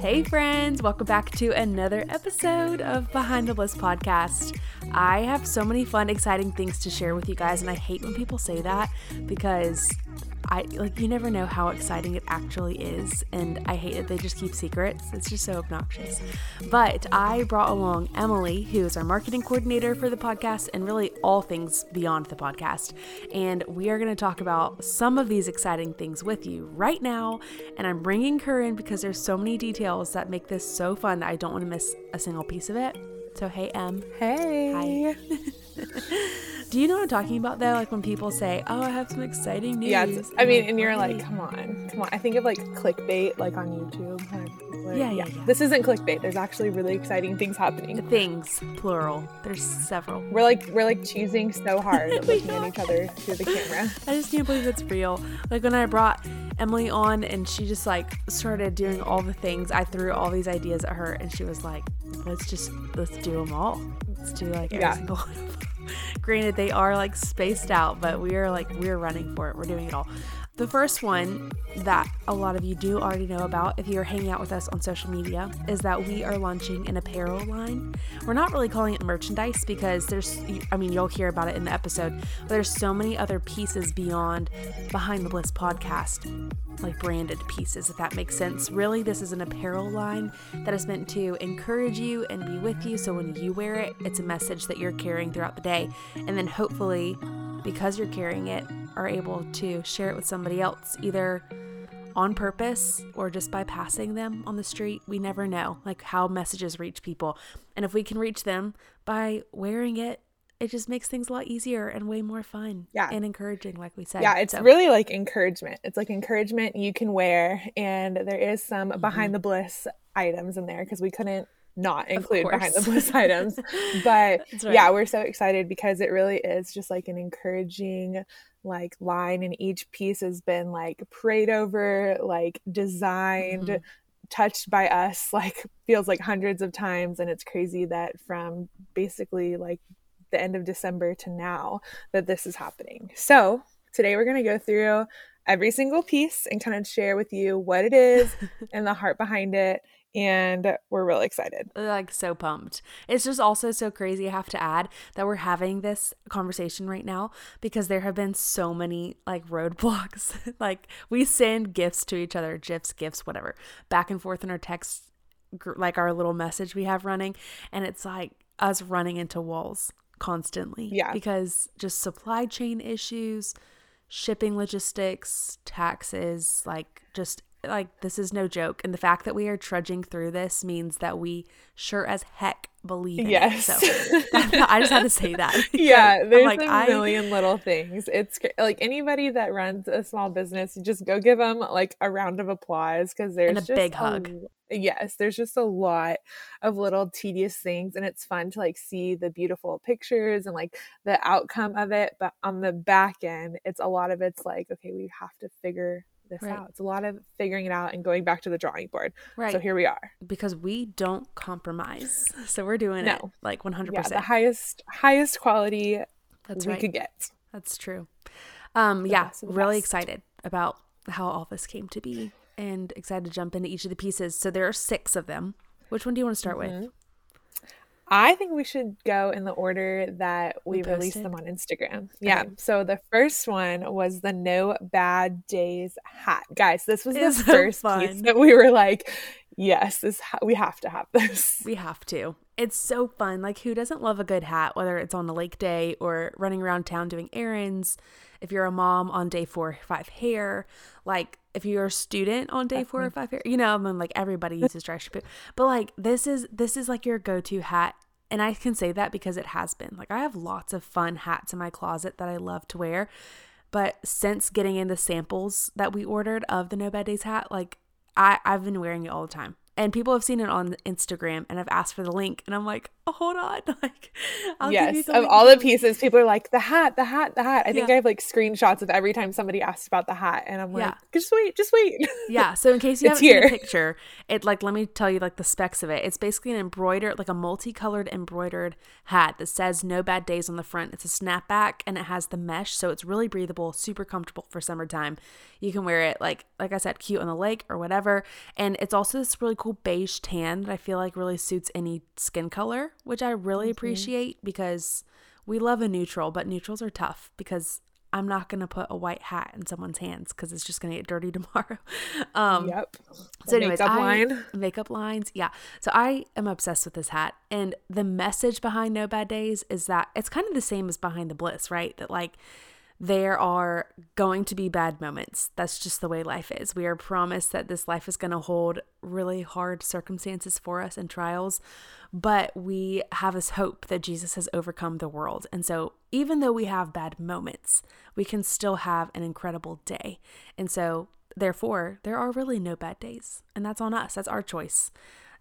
Hey, friends, welcome back to another episode of Behind the Bliss podcast. I have so many fun, exciting things to share with you guys, and I hate when people say that because I like you never know how exciting it actually is, and I hate that they just keep secrets. It's just so obnoxious. But I brought along Emily, who is our marketing coordinator for the podcast, and really all things beyond the podcast. And we are going to talk about some of these exciting things with you right now. And I'm bringing her in because there's so many details that make this so fun that I don't want to miss a single piece of it. So hey, Em. Hey. Hi. Do you know what I'm talking about though? Like when people say, "Oh, I have some exciting news." Yeah, it's- I mean, and you're like, come on, come on. I think of like clickbait, like on YouTube. kind of Yeah, yeah, yeah. This isn't clickbait. There's actually really exciting things happening. things plural. There's several. We're like we're like choosing so hard, looking at each other through the camera. I just can't believe it's real. Like when I brought Emily on and she just like started doing all the things, I threw all these ideas at her and she was like, let's just, let's do them all. Let's do like every Yeah. single one of them. Granted, they are like spaced out, but we are like, we're running for it. We're doing it all. The first one that a lot of you do already know about if you're hanging out with us on social media is that we are launching an apparel line. We're not really calling it merchandise because there's, I mean, you'll hear about it in the episode, but there's so many other pieces beyond Behind the Bliss podcast, like branded pieces, if that makes sense. Really, this is an apparel line that is meant to encourage you and be with you. So when you wear it, it's a message that you're carrying throughout the day. And then hopefully, because you're carrying it, are able to share it with somebody else, either on purpose or just by passing them on the street. We never know like how messages reach people. And if we can reach them by wearing it, it just makes things a lot easier and way more fun Yeah. and encouraging, like we said. Yeah, it's So- really like encouragement. It's like encouragement you can wear, and there is some Mm-hmm. behind the bliss items in there because we couldn't not include behind the bliss items. But right. yeah, we're so excited because it really is just like an encouraging like line, and each piece has been like prayed over, like designed. Mhm. touched by us like feels like hundreds of times and it's crazy that from basically like the end of December to now that this is happening. So, today we're going to go through every single piece and kind of share with you what it is and the heart behind it and we're really excited. like so pumped. It's just also so crazy. I have to add that we're having this conversation right now because there have been so many like roadblocks. like we send gifts to each other, gifs, gifts, whatever, back and forth in our text, gr- like our little message we have running, and it's like us running into walls constantly. Yeah. because just supply chain issues, shipping logistics, taxes, like just like this is no joke. And the fact that we are trudging through this means that we sure as heck believe Yes. it. So I just had to say that. Yeah, there's like, a I- million little things. It's like anybody that runs a small business, you just go give them like a round of applause because there's a just big hug. Yes, there's just a lot of little tedious things, and it's fun to like see the beautiful pictures and like the outcome of it. But on the back end, it's a lot of it's like, okay, we have to figure this Right. out. It's a lot of figuring it out and going back to the drawing board. Right. So here we are. because we don't compromise. So we're doing it like 100%. Yeah, the highest highest quality That's we right. could get. That's true. Um, The yeah, really best. excited about how all this came to be and excited to jump into each of the pieces. So there are six of them. Which one do you want to start with? I think we should go in the order that we, We released them on Instagram. Yeah. Okay. So the first one was the No Bad Days hat. Guys, this was the It's so first fun. piece that we were like, yes, this ha- we have to have this. We have to. It's so fun. Like, who doesn't love a good hat, whether it's on a lake day or running around town doing errands? If you're a mom on day four or five hair, like if you're a student on day four or five hair, you know, I mean, like everybody uses dry shampoo, but like this is this is like your go-to hat, and I can say that because it has been. Like I have lots of fun hats in my closet that I love to wear, but since getting in the samples that we ordered of the No Bad Days hat, like I, I've been wearing it all the time. And people have seen it on Instagram and I've asked for the link. And I'm like, hold on. Like, I'll yes, of all the pieces, people are like, the hat, the hat, the hat. I think Yeah. I have like screenshots of every time somebody asks about the hat. And I'm like, Yeah. just wait, just wait. yeah. So in case you haven't seen a picture, it like let me tell you like the specs of it. It's basically an embroidered, like a multicolored embroidered hat that says "No Bad Days" on the front. It's a snapback and it has the mesh, so it's really breathable, super comfortable for summertime. You can wear it like like I said, cute on the lake or whatever. And it's also this really cool beige tan that I feel like really suits any skin color, which I really appreciate because we love a neutral, but neutrals are tough because I'm not gonna put a white hat in someone's hands because it's just gonna get dirty tomorrow. Um, yep. so, anyways, makeup I- line. makeup lines, yeah. So I am obsessed with this hat, and the message behind No Bad Days is that it's kind of the same as behind the bliss, right? That like there are going to be bad moments. That's just the way life is. We are promised that this life is going to hold really hard circumstances for us and trials, but we have this hope that Jesus has overcome the world. And so, even though we have bad moments, we can still have an incredible day. And so, therefore, there are really no bad days. And that's on us. That's our choice.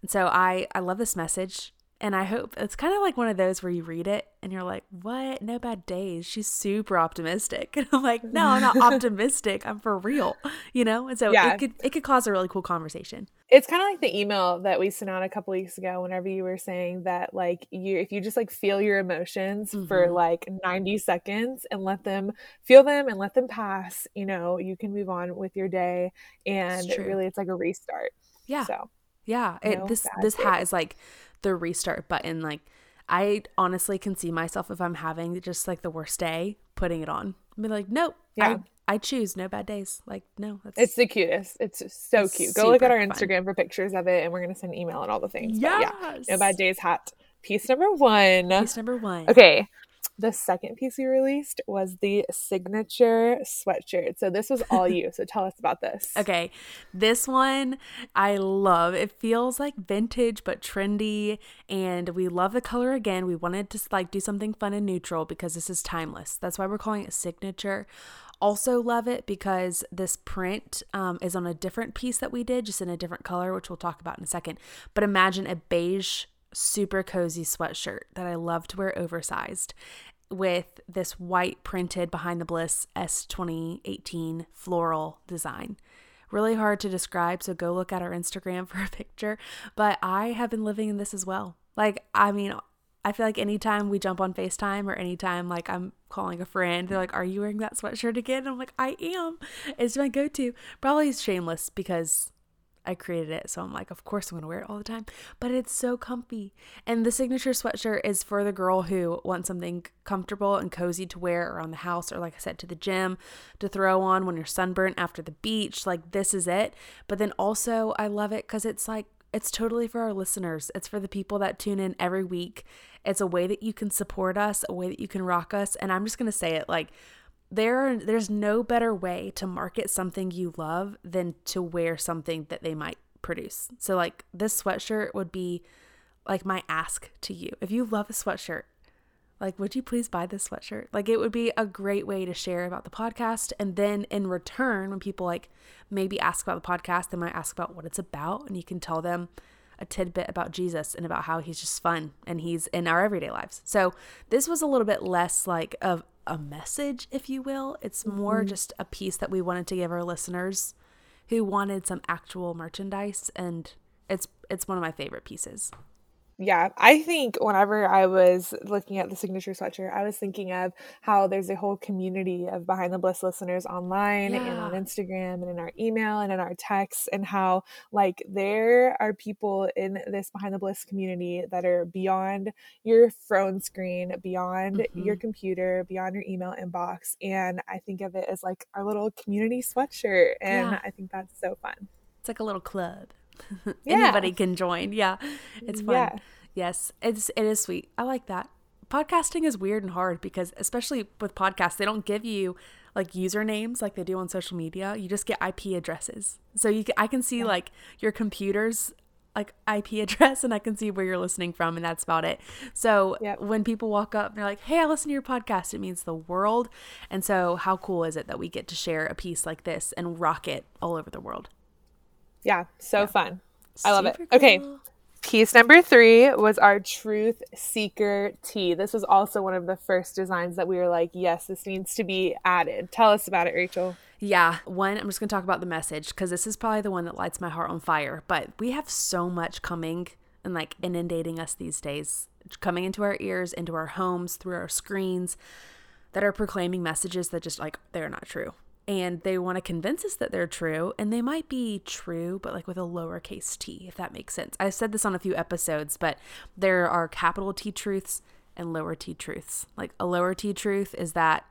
And so, I I love this message. And I hope it's kind of like one of those where you read it and you're like, what? No bad days. She's super optimistic. And I'm like, no, I'm not optimistic. I'm for real. You know? And so Yeah. it could it could cause a really cool conversation. It's kind of like the email that we sent out a couple weeks ago whenever you were saying that like you if you just like feel your emotions for Mhm. like 90 seconds and let them feel them and let them pass, you know, you can move on with your day and It's really it's like a restart. Yeah. So, Yeah, it, this this hat is like the restart button. Like I honestly can see myself if I'm having just like the worst day, putting it on. Be like, nope, Yeah. I I choose no bad days. Like no, that's it's the cutest. It's so cute. Go look at our fun. Instagram for pictures of it and we're going to send email and all the things. But yeah. No bad days hat. Piece number 1. Piece number one. Okay. The second piece we released was the signature sweatshirt. So this was all you. So tell us about this. Okay, this one I love. It feels like vintage but trendy, and we love the color again. We wanted to like do something fun and neutral because this is timeless. That's why we're calling it signature. Also love it because this print um, is on a different piece that we did, just in a different color, which we'll talk about in a second. But imagine a beige, super cozy sweatshirt that I love to wear oversized with this white printed behind the bliss S2018 floral design. Really hard to describe, so go look at our Instagram for a picture. But I have been living in this as well. Like, I mean, I feel like anytime we jump on FaceTime or anytime like I'm calling a friend, they're like, Are you wearing that sweatshirt again? I'm like, I am. It's my go to. Probably shameless because I created it. So I'm like, of course I'm going to wear it all the time. But it's so comfy. And the signature sweatshirt is for the girl who wants something comfortable and cozy to wear around the house or, like I said, to the gym to throw on when you're sunburnt after the beach. Like, this is it. But then also, I love it because it's like, it's totally for our listeners. It's for the people that tune in every week. It's a way that you can support us, a way that you can rock us. And I'm just going to say it like, there there's no better way to market something you love than to wear something that they might produce. So like this sweatshirt would be like my ask to you. If you love a sweatshirt, like would you please buy this sweatshirt? Like it would be a great way to share about the podcast and then in return when people like maybe ask about the podcast, they might ask about what it's about and you can tell them a tidbit about Jesus and about how he's just fun and he's in our everyday lives. So this was a little bit less like of a message, if you will. It's more mm-hmm. just a piece that we wanted to give our listeners who wanted some actual merchandise and it's it's one of my favorite pieces. Yeah, I think whenever I was looking at the signature sweatshirt, I was thinking of how there's a whole community of Behind the Bliss listeners online and on Instagram and in our email and in our texts, and how like there are people in this Behind the Bliss community that are beyond your phone screen, beyond your mm-hmm. computer, beyond your email inbox. And I think of it as like our little community sweatshirt. And Yeah. I think that's so fun. It's like a little club. Yeah. Anybody can join. Yeah. It's fun. Yeah. Yes. It's it is sweet. I like that. Podcasting is weird and hard because especially with podcasts, they don't give you like usernames like they do on social media. You just get IP addresses. So you can, I can see like your computer's like IP address and I can see where you're listening from and that's about it. So Yep. when people walk up and they're like, "Hey, I listen to your podcast." It means the world. And so how cool is it that we get to share a piece like this and rock it all over the world? Yeah, so yeah. fun. I love Super it. Okay. Piece number three was our Truth Seeker tee. This was also one of the first designs that we were like, yes, this needs to be added. Tell us about it, Rachel. Yeah, one, I'm just going to talk about the message because this is probably the one that lights my heart on fire. But we have so much coming and like inundating us these days, coming into our ears, into our homes, through our screens that are proclaiming messages that just like they're not true and they want to convince us that they're true and they might be true but like with a lowercase t if that makes sense. I said this on a few episodes but there are capital t truths and lower t truths. Like a lower t truth is that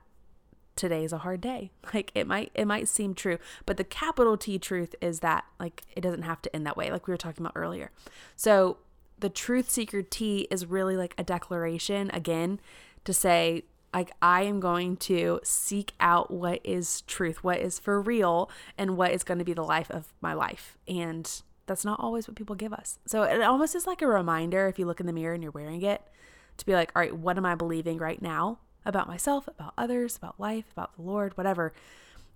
today is a hard day. Like it might it might seem true but the capital t truth is that like it doesn't have to end that way like we were talking about earlier. So the truth seeker t is really like a declaration again to say like I am going to seek out what is truth, what is for real, and what is going to be the life of my life. And that's not always what people give us. So it almost is like a reminder if you look in the mirror and you're wearing it to be like, all right, what am I believing right now about myself, about others, about life, about the Lord, whatever.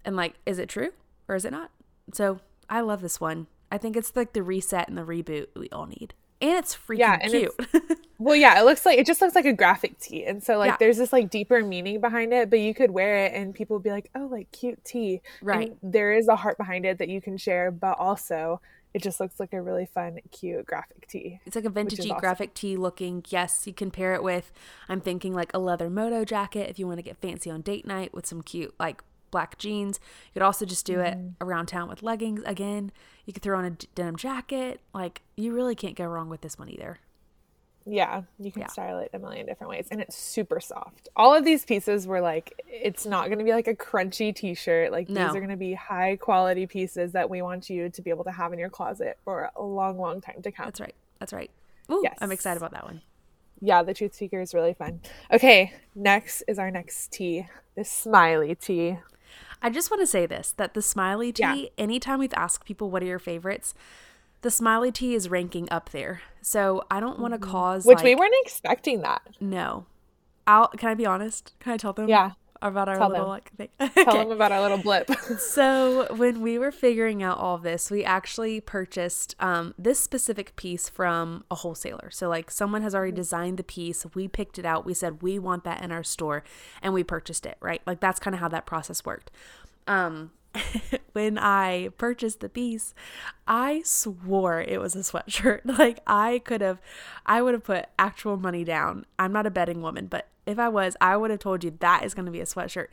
And like, is it true or is it not? So I love this one. I think it's like the reset and the reboot we all need and it's freaking yeah, and cute. well, yeah, it looks like it just looks like a graphic tee, and so like yeah. there's this like deeper meaning behind it. But you could wear it, and people would be like, "Oh, like cute tee." Right. And there is a heart behind it that you can share, but also it just looks like a really fun, cute graphic tee. It's like a vintagey awesome. graphic tee looking. Yes, you can pair it with. I'm thinking like a leather moto jacket if you want to get fancy on date night with some cute like black jeans. You could also just do mm-hmm. it around town with leggings again. You could throw on a denim jacket. Like you really can't go wrong with this one either. Yeah, you can yeah. style it a million different ways and it's super soft. All of these pieces were like it's not going to be like a crunchy t-shirt. Like no. these are going to be high quality pieces that we want you to be able to have in your closet for a long long time to come. That's right. That's right. Ooh, yes. I'm excited about that one. Yeah, the truth seeker is really fun. Okay, next is our next tee. This smiley tee. I just want to say this that the smiley tee, yeah. anytime we've asked people what are your favorites, the smiley tee is ranking up there. So I don't want to mm-hmm. cause Which like, we weren't expecting that. No. I'll can I be honest? Can I tell them? Yeah about our Tell little like thing. Tell them about our little blip. so when we were figuring out all this, we actually purchased um, this specific piece from a wholesaler. So like someone has already designed the piece, we picked it out, we said we want that in our store, and we purchased it. Right, like that's kind of how that process worked. Um, when I purchased the piece, I swore it was a sweatshirt. Like I could have, I would have put actual money down. I'm not a betting woman, but if I was, I would have told you that is going to be a sweatshirt.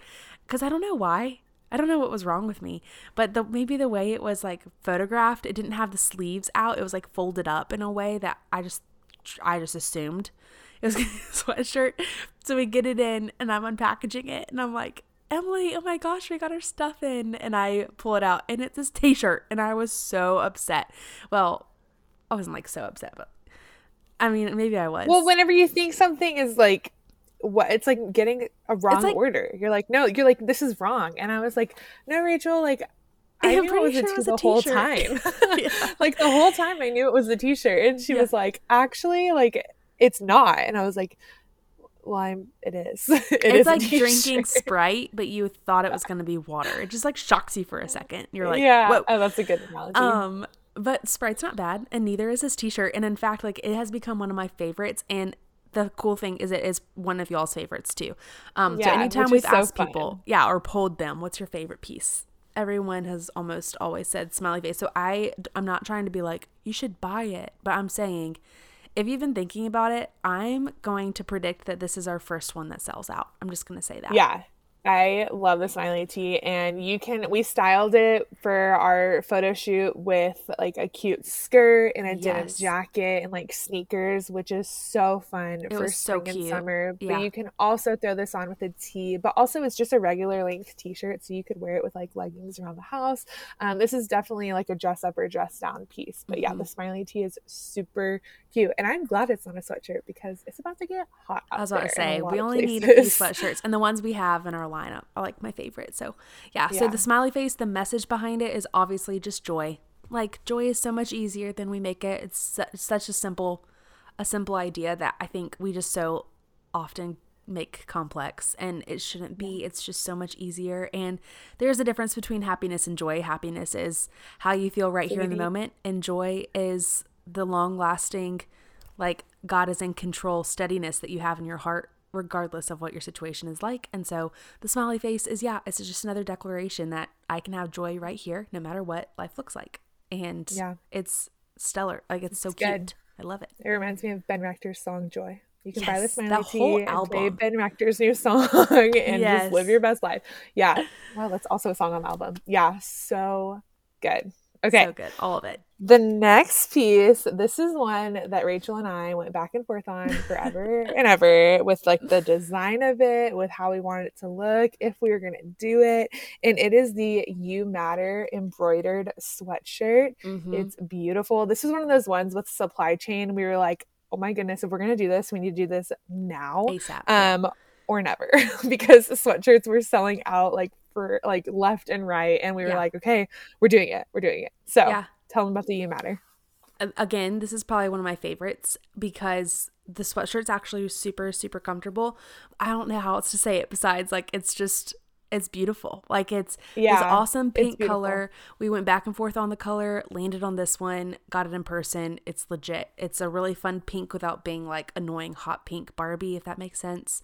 Because I don't know why. I don't know what was wrong with me, but the maybe the way it was like photographed, it didn't have the sleeves out. It was like folded up in a way that I just I just assumed it was a sweatshirt. So we get it in, and I'm unpackaging it, and I'm like, Emily, oh my gosh, we got our stuff in, and I pull it out, and it's this T-shirt, and I was so upset. Well, I wasn't like so upset, but I mean, maybe I was. Well, whenever you think something is like what it's like getting a wrong like, order. You're like, no, you're like, this is wrong. And I was like, no, Rachel, like I knew it was sure a t- was the whole time. like the whole time I knew it was a t-shirt. And she yeah. was like, actually, like it's not. And I was like, well, I'm, it is. it it's is like drinking Sprite, but you thought it was going to be water. It just like shocks you for a second. You're like, yeah, Whoa. Oh, that's a good analogy. Um, but Sprite's not bad, and neither is this T-shirt. And in fact, like it has become one of my favorites. And the cool thing is it is one of y'all's favorites too. Um, yeah, so anytime we've asked so people, yeah, or polled them, what's your favorite piece? Everyone has almost always said smiley face. So I, I'm not trying to be like you should buy it, but I'm saying if you've been thinking about it, I'm going to predict that this is our first one that sells out. I'm just going to say that. Yeah. I love the smiley tee, and you can. We styled it for our photo shoot with like a cute skirt and a yes. denim jacket and like sneakers, which is so fun it for spring so and summer. Yeah. But you can also throw this on with a tee, but also it's just a regular length t-shirt, so you could wear it with like leggings around the house. Um, this is definitely like a dress up or dress down piece. But mm-hmm. yeah, the smiley tee is super cute, and I'm glad it's not a sweatshirt because it's about to get hot. I was about to say we only need a few sweatshirts, and the ones we have in our lineup are like my favorite. So, yeah, yeah. So the smiley face, the message behind it is obviously just joy. Like joy is so much easier than we make it. It's su- such a simple, a simple idea that I think we just so often make complex and it shouldn't be. It's just so much easier. And there's a difference between happiness and joy. Happiness is how you feel right here in the moment, and joy is the long lasting, like God is in control steadiness that you have in your heart regardless of what your situation is like. And so the smiley face is, yeah, it's just another declaration that I can have joy right here, no matter what life looks like. And yeah, it's stellar. Like it's, it's so good. cute. I love it. It reminds me of Ben Rector's song Joy. You can yes, buy the smiley tee and album. play Ben Rector's new song and yes. just live your best life. Yeah. Wow, that's also a song on the album. Yeah, so good. Okay. So good. All of it. The next piece, this is one that Rachel and I went back and forth on forever and ever with like the design of it, with how we wanted it to look, if we were going to do it. And it is the You Matter embroidered sweatshirt. Mm-hmm. It's beautiful. This is one of those ones with supply chain. We were like, oh my goodness, if we're going to do this, we need to do this now. ASAP. Um, or never because sweatshirts were selling out like for like left and right and we were yeah. like okay we're doing it we're doing it so yeah. tell them about the you matter again this is probably one of my favorites because the sweatshirt's actually super super comfortable i don't know how else to say it besides like it's just it's beautiful. Like it's yeah, this awesome pink color. We went back and forth on the color, landed on this one, got it in person. It's legit. It's a really fun pink without being like annoying hot pink Barbie, if that makes sense.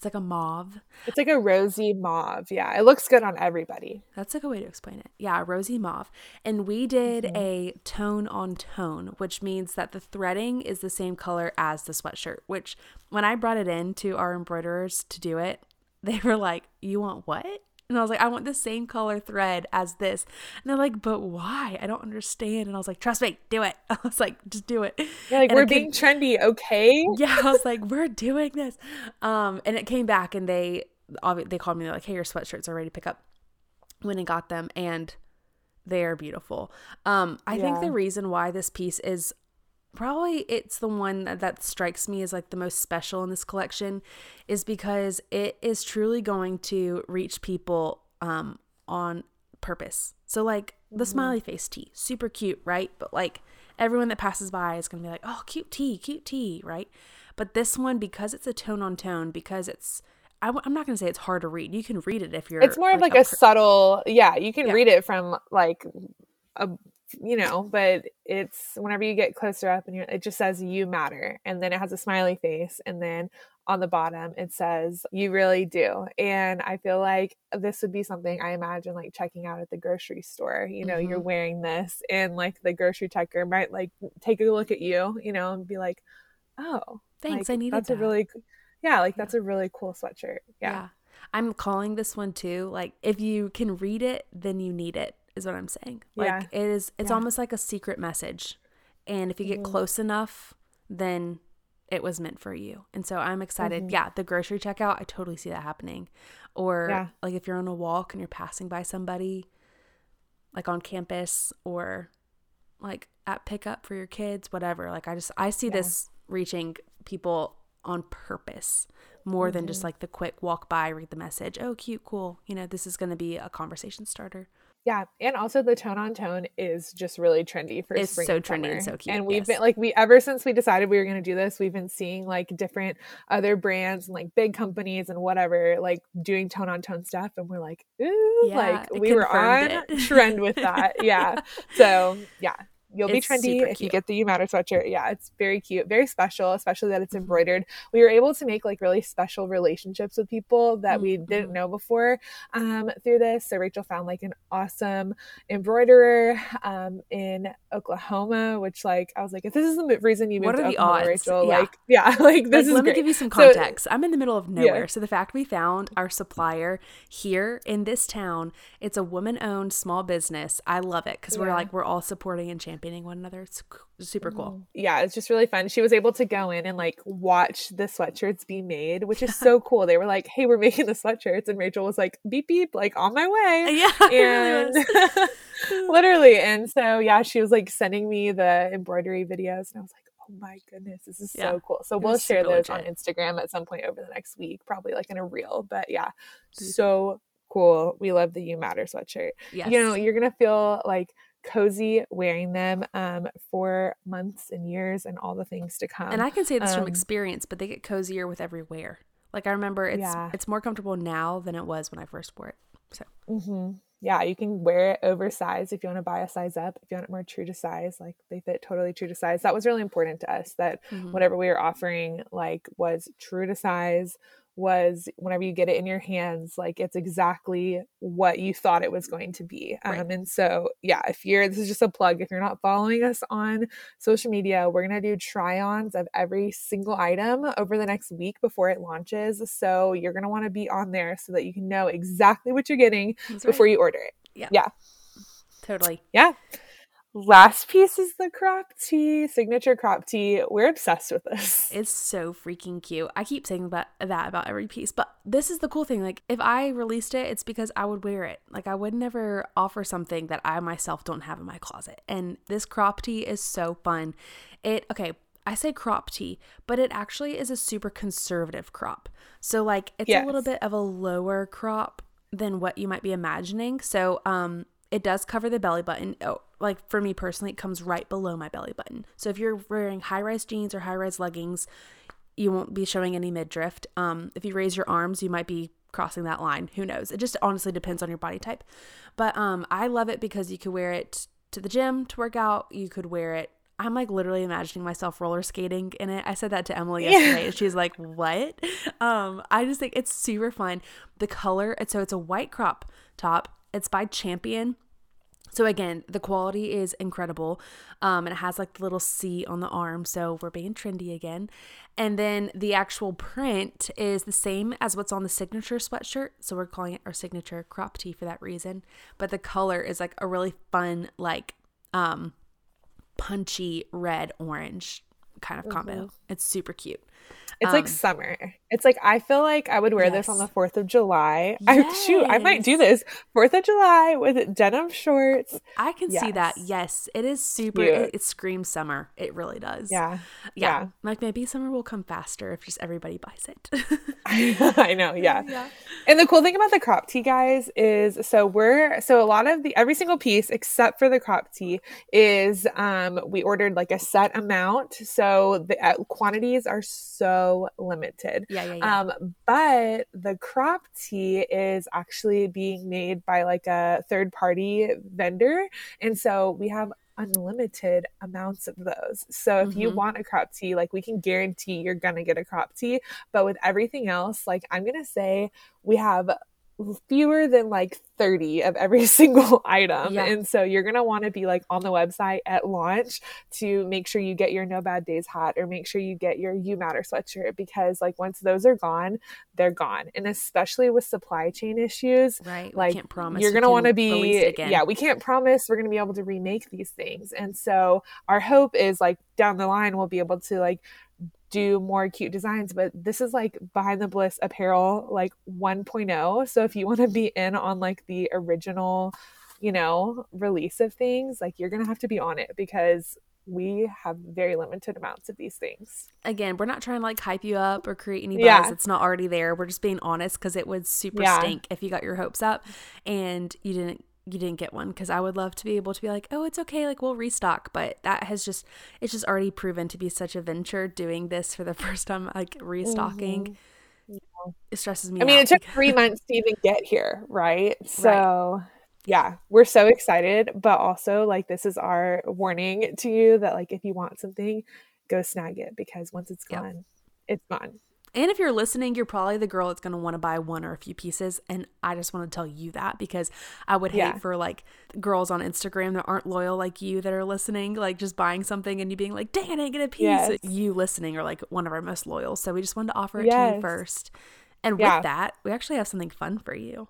It's like a mauve. It's like a rosy mauve. Yeah, it looks good on everybody. That's a good way to explain it. Yeah, rosy mauve. And we did mm-hmm. a tone on tone, which means that the threading is the same color as the sweatshirt, which when I brought it in to our embroiderers to do it, they were like, You want what? And I was like, I want the same color thread as this. And they're like, but why? I don't understand. And I was like, trust me, do it. I was like, just do it. Yeah, like, and we're being trendy, okay? Yeah, I was like, we're doing this. Um, and it came back and they they called me, they're like, hey, your sweatshirts are ready to pick up. When and got them and they are beautiful. Um, I yeah. think the reason why this piece is probably it's the one that, that strikes me as like the most special in this collection is because it is truly going to reach people um on purpose. So like the mm-hmm. smiley face tee, super cute, right? But like everyone that passes by is going to be like, "Oh, cute tee, cute tee," right? But this one because it's a tone on tone because it's I, am not going to say it's hard to read. You can read it if you're. It's more like of like a, a subtle, yeah. You can yeah. read it from like a you know, but it's whenever you get closer up and it just says you matter and then it has a smiley face and then on the bottom it says you really do. And I feel like this would be something I imagine like checking out at the grocery store. You know, mm-hmm. you're wearing this and like the grocery checker might like take a look at you, you know, and be like, "Oh, thanks, like, I needed that's that. a really yeah, like that's a really cool sweatshirt." yeah. yeah. I'm calling this one too. Like, if you can read it, then you need it is what I'm saying. Like yeah. it is it's yeah. almost like a secret message. And if you get mm. close enough, then it was meant for you. And so I'm excited. Mm-hmm. Yeah, the grocery checkout, I totally see that happening. Or yeah. like if you're on a walk and you're passing by somebody like on campus or like at pickup for your kids, whatever. Like I just I see this reaching people on purpose more mm-hmm. than just mm-hmm. like the quick walk by, read the message. Oh, cute, cool. You know, this is going to be a conversation starter. Yeah, and also the tone on tone is just really trendy for it's spring. so and trendy and so cute. And we've yes. been like we ever since we decided we were going to do this, we've been seeing like different other brands and like big companies and whatever like doing tone on tone stuff, and we're like, ooh, yeah, like we were on trend with that. yeah. So yeah, You'll it's be trendy if you get the You Matter sweatshirt. Yeah, it's very cute, very special, especially that it's mm-hmm. embroidered. We were able to make like really special relationships with people that mm-hmm. we didn't mm-hmm. know before um, through this. So Rachel found like an awesome embroiderer um, in Oklahoma, which like I was like, if this is the reason you moved to Oklahoma, odds? Rachel, yeah. like yeah, like this like, is. Let great. me give you some context. So, I'm in the middle of nowhere, yeah. so the fact we found our supplier here in this town, it's a woman-owned small business. I love it because yeah. we're like we're all supporting and championing championing one another. It's super cool. Yeah, it's just really fun. She was able to go in and like watch the sweatshirts be made, which is so cool. They were like, "Hey, we're making the sweatshirts," and Rachel was like, "Beep beep, like on my way." Yeah, and really literally, and so yeah, she was like sending me the embroidery videos, and I was like, "Oh my goodness, this is yeah. so cool!" So we'll share those legit. on Instagram at some point over the next week, probably like in a reel. But yeah, so cool. We love the You Matter sweatshirt. Yes. You know, you're gonna feel like cozy wearing them um, for months and years and all the things to come. And I can say this um, from experience, but they get cozier with every wear. Like I remember it's Yeah. it's more comfortable now than it was when I first wore it. So hmm Yeah, you can wear it oversized if you want to buy a size up. If you want it more true to size, like they fit totally true to size. That was really important to us that mhm. whatever we were offering like was true to size was whenever you get it in your hands like it's exactly what you thought it was going to be um, Right. and so yeah if you're this is just a plug if you're not following us on social media we're going to do try-ons of every single item over the next week before it launches so you're going to want to be on there so that you can know exactly what you're getting That's right. before you order it Yeah. Yeah. totally. yeah last piece is the crop tee signature crop tee we're obsessed with this It's so freaking cute. I keep saying about that about every piece, but this is the cool thing. Like, if I released it, it's because I would wear it. Like, I would never offer something that I myself don't have in my closet. And this crop tee is so fun. It okay. I say crop tee, but it actually is a super conservative crop. So like it's a little bit of a lower crop than what you might be imagining. So um it does cover the belly button. Oh, like for me personally, it comes right below my belly button. So if you're wearing high-rise jeans or high-rise leggings, you won't be showing any midriff. Um, if you raise your arms, you might be crossing that line. Who knows? It just honestly depends on your body type. But um, I love it because you could wear it to the gym to work out. You could wear it. I'm like literally imagining myself roller skating in it. I said that to Emily Yeah. yesterday, and she's like, "What?" Um, I just think it's super fun. The color, it's so it's a white crop top. It's by Champion. So again, the quality is incredible. Um, and it has like the little C on the arm, so we're being trendy again. And then the actual print is the same as what's on the signature sweatshirt, so we're calling it our signature crop tee for that reason. But the color is like a really fun, like um, punchy red orange kind of combo. It's super cute. It's like Um, summer. It's like I feel like I would wear this on the Fourth of July. I shoot, I might do this Fourth of July with denim shorts. I can see that. Yes. Yes, it is super. It, it screams summer. It really does. Yeah, yeah. yeah. Like maybe summer will come faster if just everybody buys it. I know. Yeah. And the cool thing about the crop tee, guys, is so we're so a lot of the every single piece except for the crop tee is um we ordered like a set amount, so the uh, quantities are so limited. yeah, yeah, yeah. Um, but the crop tee is actually being made by like a third party vendor. And so we have unlimited amounts of those. So if you Mhm. want a crop tee, like we can guarantee you're going to get a crop tee. But with everything else, like I'm going to say we have fewer than like 30 of every single item. Yeah. And so you're going to want to be like on the website at launch to make sure you get your No Bad Days hat or make sure you get your You Matter sweatshirt because like once those are gone, they're gone. And especially with supply chain issues, right. like we can't promise you're gonna want to be again. yeah we can't promise we're gonna be able to remake these things and so our hope is like down the line we'll be able to like do more cute designs but this is like behind the bliss apparel like 1.0 so if you want to be in on like the original you know release of things like you're gonna have to be on it because we have very limited amounts of these things Again, we're not trying to like hype you up or create any buzz. Yeah. It's not already there. We're just being honest because it would super Yeah. stink if you got your hopes up and you didn't you didn't get one because I would love to be able to be like, oh, it's okay, like we'll restock. But that has just it's just already proven to be such a venture doing this for the first time, like restocking. It stresses me Mm-hmm. I mean, it took because- three months to even get here, right? So, yeah, we're so excited, but also like this is our warning to you that like if you want something, go snag it because once it's gone, it's gone. And if you're listening, you're probably the girl that's going to want to buy one or a few pieces. And I just want to tell you that because I would hate Yeah. for like girls on Instagram that aren't loyal like you that are listening, like just buying something and you being like, dang, I didn't get a piece. Yes. You listening are like one of our most loyal. So we just wanted to offer it to you first. And Yeah. with that, we actually have something fun for you.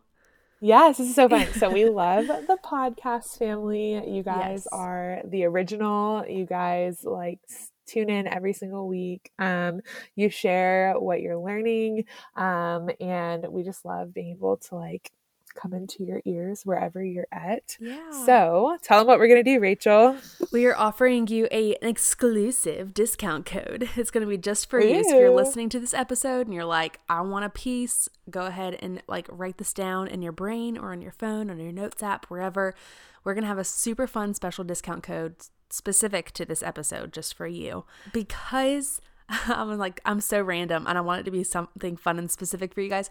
Yes, this is so fun. So we love the podcast family. You guys Yes. are the original. You guys like tune in every single week. Um, you share what you're learning. Um, and we just love being able to like come into your ears wherever you're at. Yeah. So tell them what we're gonna do, Rachel. We are offering you a, an exclusive discount code. It's going to be just for you. So if you're listening to this episode and you're like, I want a piece, go ahead and like write this down in your brain or on your phone, on your notes app, wherever. We're going to have a super fun special discount code specific to this episode just for you. Because I'm like, I'm so random and I want it to be something fun and specific for you guys.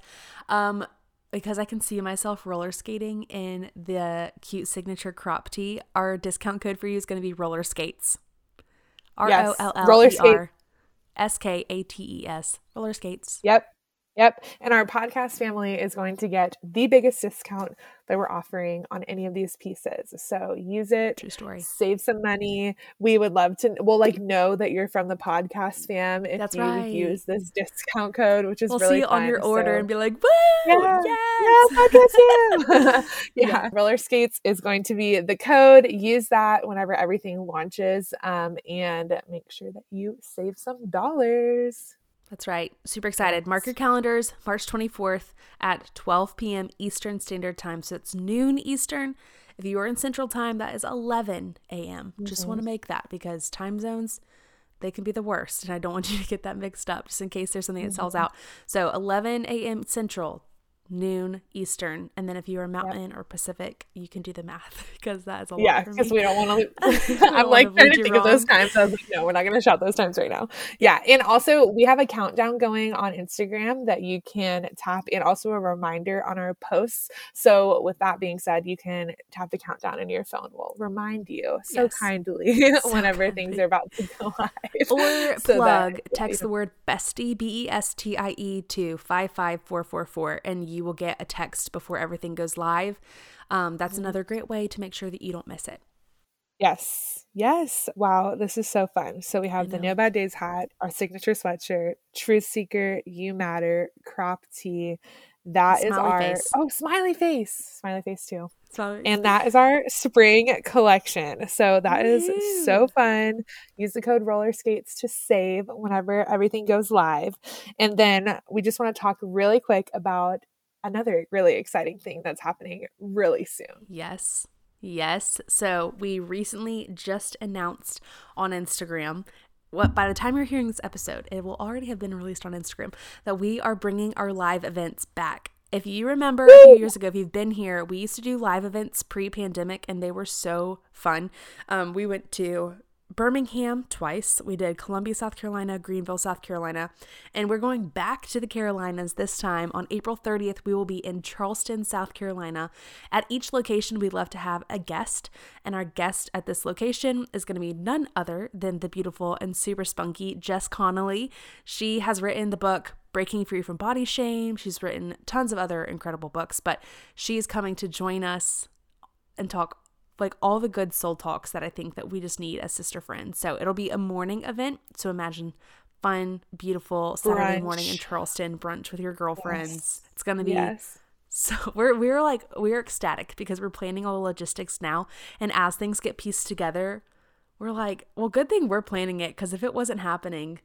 Um, because I can see myself roller skating in the cute signature crop tee, our discount code for you is going to be roller skates. R O L L E R S K A T E S. Roller skates. Yep. Yep. And our podcast family is going to get the biggest discount that we're offering on any of these pieces. So use it. True story. Save some money. We would love to, we'll like know that you're from the podcast fam if That's you right. use this discount code, which is We'll really see it on your order So- and be like, woo! yeah, yes! yeah, podcast fam. yeah. roller skates is going to be the code. Use that whenever everything launches, um, and make sure that you save some dollars. That's right. Super excited. Mark your calendars, March 24th at 12 p.m. Eastern Standard Time. So it's noon Eastern. If you are in Central Time, that is 11 a.m. Just want to mm-hmm. make that because time zones, they can be the worst. And I don't want you to get that mixed up just in case there's something that sells mm-hmm. out. So 11 a.m. Central, noon Eastern. And then if you are Mountain or Pacific, you can do the math because that is a lot Yeah, because we don't want to. I'm like trying to think of those wrong. times. I was like, no, we're not going to shout those times right now. Yeah, and also we have a countdown going on Instagram that you can tap, and also a reminder on our posts. So with that being said, you can tap the countdown, and your phone will remind you so Yes. kindly So whenever kindly. things are about to go live. Or So plug, yeah, text you the word bestie, B E S T I E, to 55444, and you will get a text before everything goes live. Um, that's Mm-hmm. another great way to make sure that you don't miss it. Yes. Yes. Wow. This is so fun. So we have the. No Bad Days hat, our signature sweatshirt, Truth Seeker, You Matter, crop tee. That is Smiley our face. oh smiley face. Smiley face too. And that is our spring collection. So that is so fun. Use the code roller skates to save whenever everything goes live. And then we just want to talk really quick about another really exciting thing that's happening really soon. Yes. Yes. So we recently just announced on Instagram. What by the time you're hearing this episode, it will already have been released on Instagram that we are bringing our live events back. If you remember a few years ago, if you've been here, we used to do live events pre-pandemic, and they were so fun. Um, we went to Birmingham twice. We did Columbia, South Carolina, Greenville, South Carolina, and we're going back to the Carolinas this time. On April 30th, we will be in Charleston, South Carolina. At each location, we'd love to have a guest, and our guest at this location is going to be none other than the beautiful and super spunky Jess Connolly. She has written the book Breaking Free from Body Shame. She's written tons of other incredible books, but she's coming to join us and talk like all the good soul talks that I think that we just need as sister friends. So it'll be a morning event. So imagine fun, beautiful Saturday morning in Charleston brunch with your girlfriends. It's gonna be Yes. so we're we're like we're ecstatic because we're planning all the logistics now. And as things get pieced together, we're like, well, good thing we're planning it because if it wasn't happening,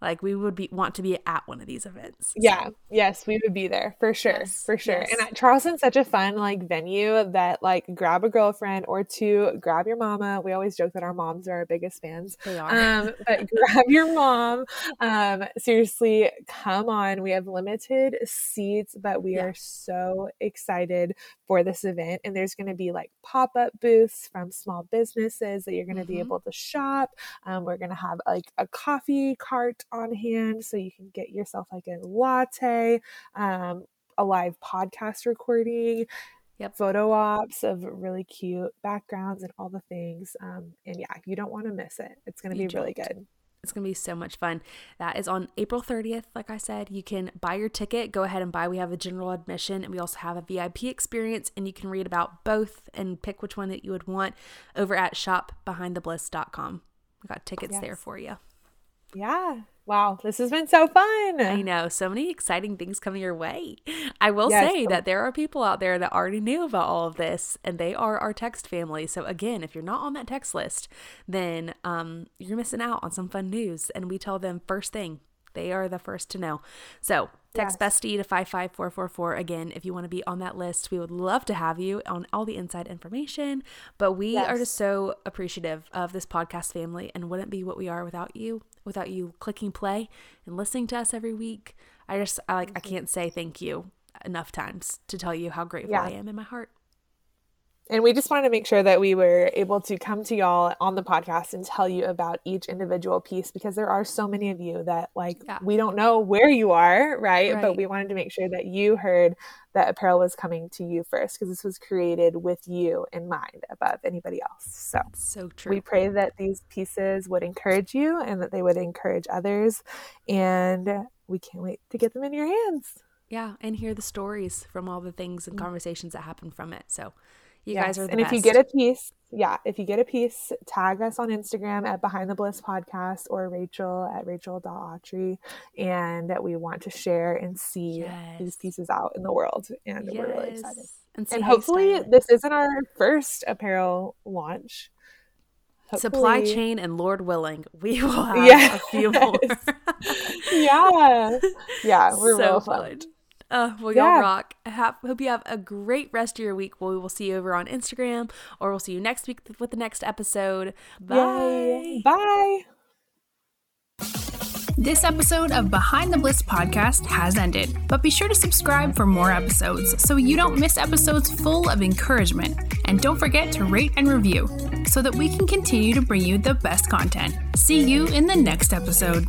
like we would be want to be at one of these events. Yeah, yes, we would be there for sure, Yes, for sure. yes. And at Charleston's such a fun like venue that like grab a girlfriend or two, grab your mama. We always joke that our moms are our biggest fans. They are. Um, but grab your mom. Um, seriously, come on. We have limited seats, but we Yeah. are so excited for this event. And there's going to be like pop up booths from small businesses that you're going to be able to shop. Um, we're going to have like a coffee cart on hand so you can get yourself like a latte, um, a live podcast recording. Yep. Photo ops of really cute backgrounds and all the things. Um, and yeah, you don't want to miss it. It's going to be really good. It's going to be so much fun. That is on April 30th. Like I said, you can buy your ticket. Go ahead and buy. We have a general admission and we also have a VIP experience, and you can read about both and pick which one that you would want over at shopbehindthebliss.com. We got tickets there for you. Yeah. Wow. This has been so fun. I know so many exciting things coming your way. I will Yes. say that there are people out there that already knew about all of this, and they are our text family. So again, if you're not on that text list, then um, you're missing out on some fun news. And we tell them first thing; they are the first to know. So text Yes. bestie to five five four four four again if you want to be on that list. We would love to have you on all the inside information. But we are just so appreciative of this podcast family, and wouldn't be what we are without you without you clicking play and listening to us every week. I just I like I mm-hmm. can't say thank you enough times to tell you how grateful Yeah. I am in my heart. And we just wanted to make sure that we were able to come to y'all on the podcast and tell you about each individual piece because there are so many of you that like Yeah. we don't know where you are, right? Right. But we wanted to make sure that you heard that apparel was coming to you first because this was created with you in mind above anybody else. So So true. we pray that these pieces would encourage you and that they would encourage others. And we can't wait to get them in your hands. yeah, and hear the stories from all the things and mm. conversations that happen from it. So you Yes. guys are the and best. if you get a piece, yeah, if you get a piece, tag us on Instagram at Behind the Bliss Podcast or Rachel at Rachel.autry. And that we want to share and see these pieces out in the world. And we're really excited. And, And hopefully, this isn't our first apparel launch. supply chain and Lord willing, we will have Yes. a few more. yeah. Yeah, we're so real fun. fun. Uh, well, y'all rock. I have, hope you have a great rest of your week. We will see you over on Instagram, or we'll see you next week with the next episode. Bye. Yay. Bye. This episode of Behind the Bliss podcast has ended, but be sure to subscribe for more episodes so you don't miss episodes full of encouragement. And don't forget to rate and review so that we can continue to bring you the best content. See you in the next episode.